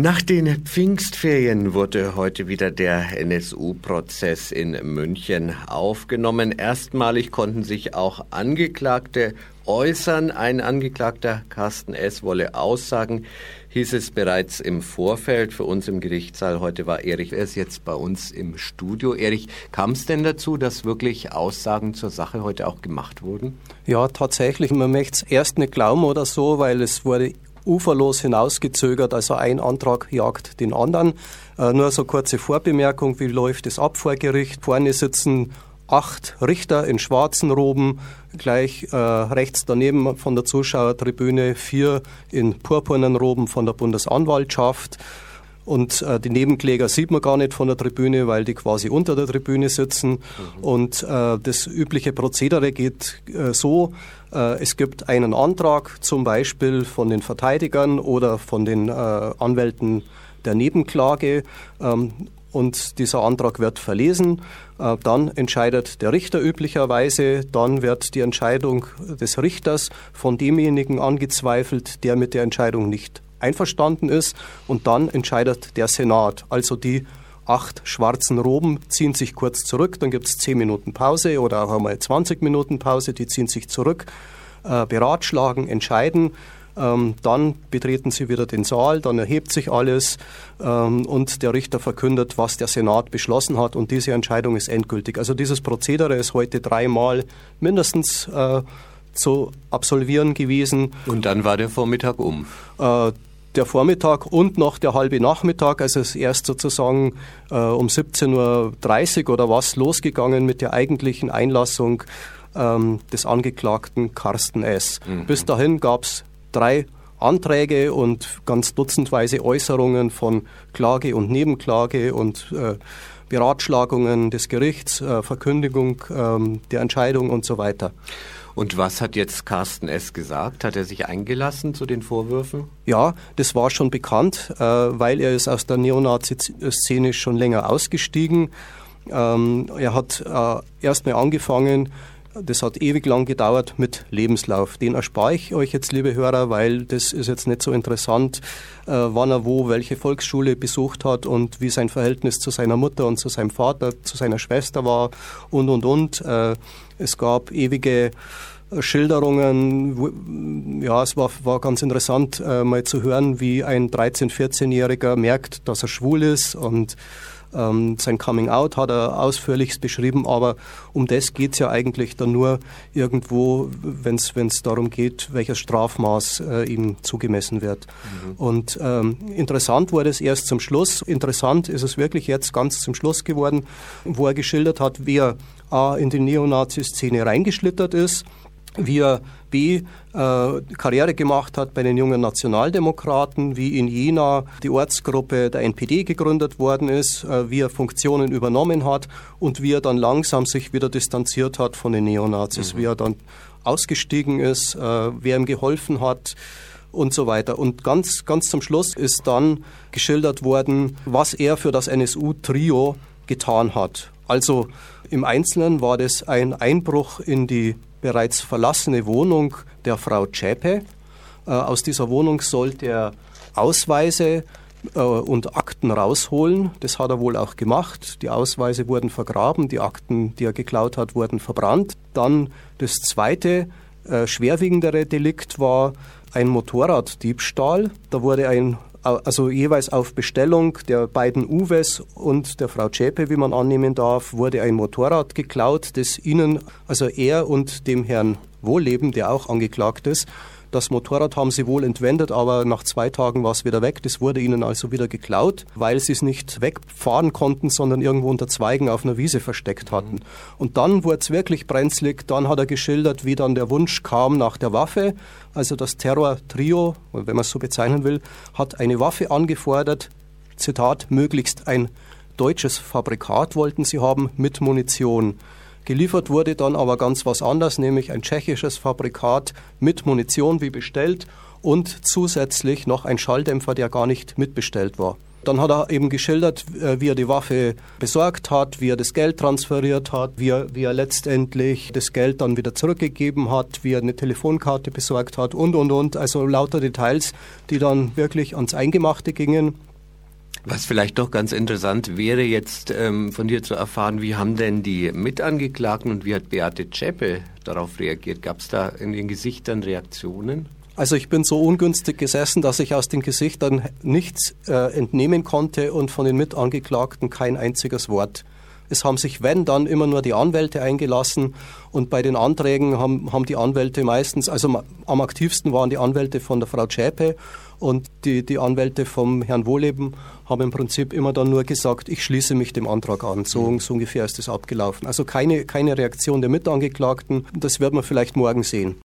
Nach den Pfingstferien wurde heute wieder der NSU-Prozess in München aufgenommen. Erstmalig konnten sich auch Angeklagte äußern. Ein Angeklagter, Carsten S., wolle aussagen, hieß es bereits im Vorfeld für uns im Gerichtssaal. Heute war Erich S. jetzt bei uns im Studio. Erich, kam es denn dazu, dass wirklich Aussagen zur Sache heute auch gemacht wurden? Ja, tatsächlich. Man möchte es erst nicht glauben oder so, weil es wurde uferlos hinausgezögert, also ein Antrag jagt den anderen. Äh, nur so kurze Vorbemerkung, wie läuft es ab vor Gericht? Vorne sitzen acht Richter in schwarzen Roben, gleich äh, rechts daneben von der Zuschauertribüne vier in purpurnen Roben von der Bundesanwaltschaft. Und äh, die Nebenkläger sieht man gar nicht von der Tribüne, weil die quasi unter der Tribüne sitzen. Mhm. Und äh, das übliche Prozedere geht äh, so, äh, es gibt einen Antrag zum Beispiel von den Verteidigern oder von den äh, Anwälten der Nebenklage. Ähm, und dieser Antrag wird verlesen. Äh, dann entscheidet der Richter üblicherweise. Dann wird die Entscheidung des Richters von demjenigen angezweifelt, der mit der Entscheidung nicht einverstanden ist. Und dann entscheidet der Senat. Also die acht schwarzen Roben ziehen sich kurz zurück. Dann gibt es zehn Minuten Pause oder auch einmal 20 Minuten Pause. Die ziehen sich zurück, äh, beratschlagen, entscheiden. Ähm, dann betreten sie wieder den Saal, dann erhebt sich alles ähm, und der Richter verkündet, was der Senat beschlossen hat und diese Entscheidung ist endgültig. Also dieses Prozedere ist heute dreimal mindestens äh, zu absolvieren gewesen. Und dann war der Vormittag um. Äh, der Vormittag und noch der halbe Nachmittag, also es ist erst sozusagen äh, um 17.30 Uhr oder was losgegangen mit der eigentlichen Einlassung ähm, des Angeklagten Carsten S. Mhm. Bis dahin gab es drei Anträge und ganz dutzendweise Äußerungen von Klage und Nebenklage und äh, Beratschlagungen des Gerichts, äh, Verkündigung ähm, der Entscheidung und so weiter. Und was hat jetzt Carsten S. gesagt? Hat er sich eingelassen zu den Vorwürfen? Ja, das war schon bekannt, äh, weil er ist aus der Neonazi-Szene schon länger ausgestiegen. Ähm, er hat äh, erst mal angefangen, das hat ewig lang gedauert mit Lebenslauf. Den erspare ich euch jetzt, liebe Hörer, weil das ist jetzt nicht so interessant, äh, wann er wo welche Volksschule besucht hat und wie sein Verhältnis zu seiner Mutter und zu seinem Vater, zu seiner Schwester war und, und, und. Äh, es gab ewige Schilderungen. Ja, es war, war ganz interessant, äh, mal zu hören, wie ein 13-, 14-Jähriger merkt, dass er schwul ist und sein Coming Out hat er ausführlichst beschrieben, aber um das geht es ja eigentlich dann nur irgendwo, wenn es darum geht, welches Strafmaß äh, ihm zugemessen wird. Mhm. Und ähm, interessant wurde es erst zum Schluss. Interessant ist es wirklich jetzt ganz zum Schluss geworden, wo er geschildert hat, wer A in die Neonazi-Szene reingeschlittert ist, wie er B äh, Karriere gemacht hat bei den jungen Nationaldemokraten, wie in Jena die Ortsgruppe der NPD gegründet worden ist, äh, wie er Funktionen übernommen hat und wie er dann langsam sich wieder distanziert hat von den Neonazis, mhm. wie er dann ausgestiegen ist, äh, wer ihm geholfen hat und so weiter. Und ganz, ganz zum Schluss ist dann geschildert worden, was er für das NSU-Trio getan hat. Also im Einzelnen war das ein Einbruch in die bereits verlassene Wohnung der Frau Zschäpe. Äh, aus dieser Wohnung sollte er Ausweise äh, und Akten rausholen. Das hat er wohl auch gemacht. Die Ausweise wurden vergraben, die Akten, die er geklaut hat, wurden verbrannt. Dann das zweite, äh, schwerwiegendere Delikt war ein Motorraddiebstahl. Da wurde ein also jeweils auf Bestellung der beiden Uwes und der Frau Zschäpe, wie man annehmen darf, wurde ein Motorrad geklaut, das ihnen, also er und dem Herrn Wohlleben, der auch angeklagt ist, das Motorrad haben sie wohl entwendet, aber nach zwei Tagen war es wieder weg. Das wurde ihnen also wieder geklaut, weil sie es nicht wegfahren konnten, sondern irgendwo unter Zweigen auf einer Wiese versteckt hatten. Und dann wurde es wirklich brenzlig. Dann hat er geschildert, wie dann der Wunsch kam nach der Waffe. Also das Terror-Trio, wenn man es so bezeichnen will, hat eine Waffe angefordert. Zitat, möglichst ein deutsches Fabrikat wollten sie haben mit Munition. Geliefert wurde dann aber ganz was anderes, nämlich ein tschechisches Fabrikat mit Munition wie bestellt und zusätzlich noch ein Schalldämpfer, der gar nicht mitbestellt war. Dann hat er eben geschildert, äh, wie er die Waffe besorgt hat, wie er das Geld transferiert hat, wie er, wie er letztendlich das Geld dann wieder zurückgegeben hat, wie er eine Telefonkarte besorgt hat und, und, und. Also lauter Details, die dann wirklich ans Eingemachte gingen. Was vielleicht doch ganz interessant wäre, jetzt ähm, von dir zu erfahren, wie haben denn die Mitangeklagten und wie hat Beate Zschäpe darauf reagiert? Gab es da in den Gesichtern Reaktionen? Also ich bin so ungünstig gesessen, dass ich aus den Gesichtern nichts äh, entnehmen konnte und von den Mitangeklagten kein einziges Wort. Es haben sich, wenn, dann immer nur die Anwälte eingelassen und bei den Anträgen haben, haben die Anwälte meistens, also am aktivsten waren die Anwälte von der Frau Zschäpe und die, die Anwälte vom Herrn Wohleben haben im Prinzip immer dann nur gesagt, ich schließe mich dem Antrag an. So, mhm. so ungefähr ist es abgelaufen. Also keine, keine Reaktion der Mitangeklagten. Das wird man vielleicht morgen sehen.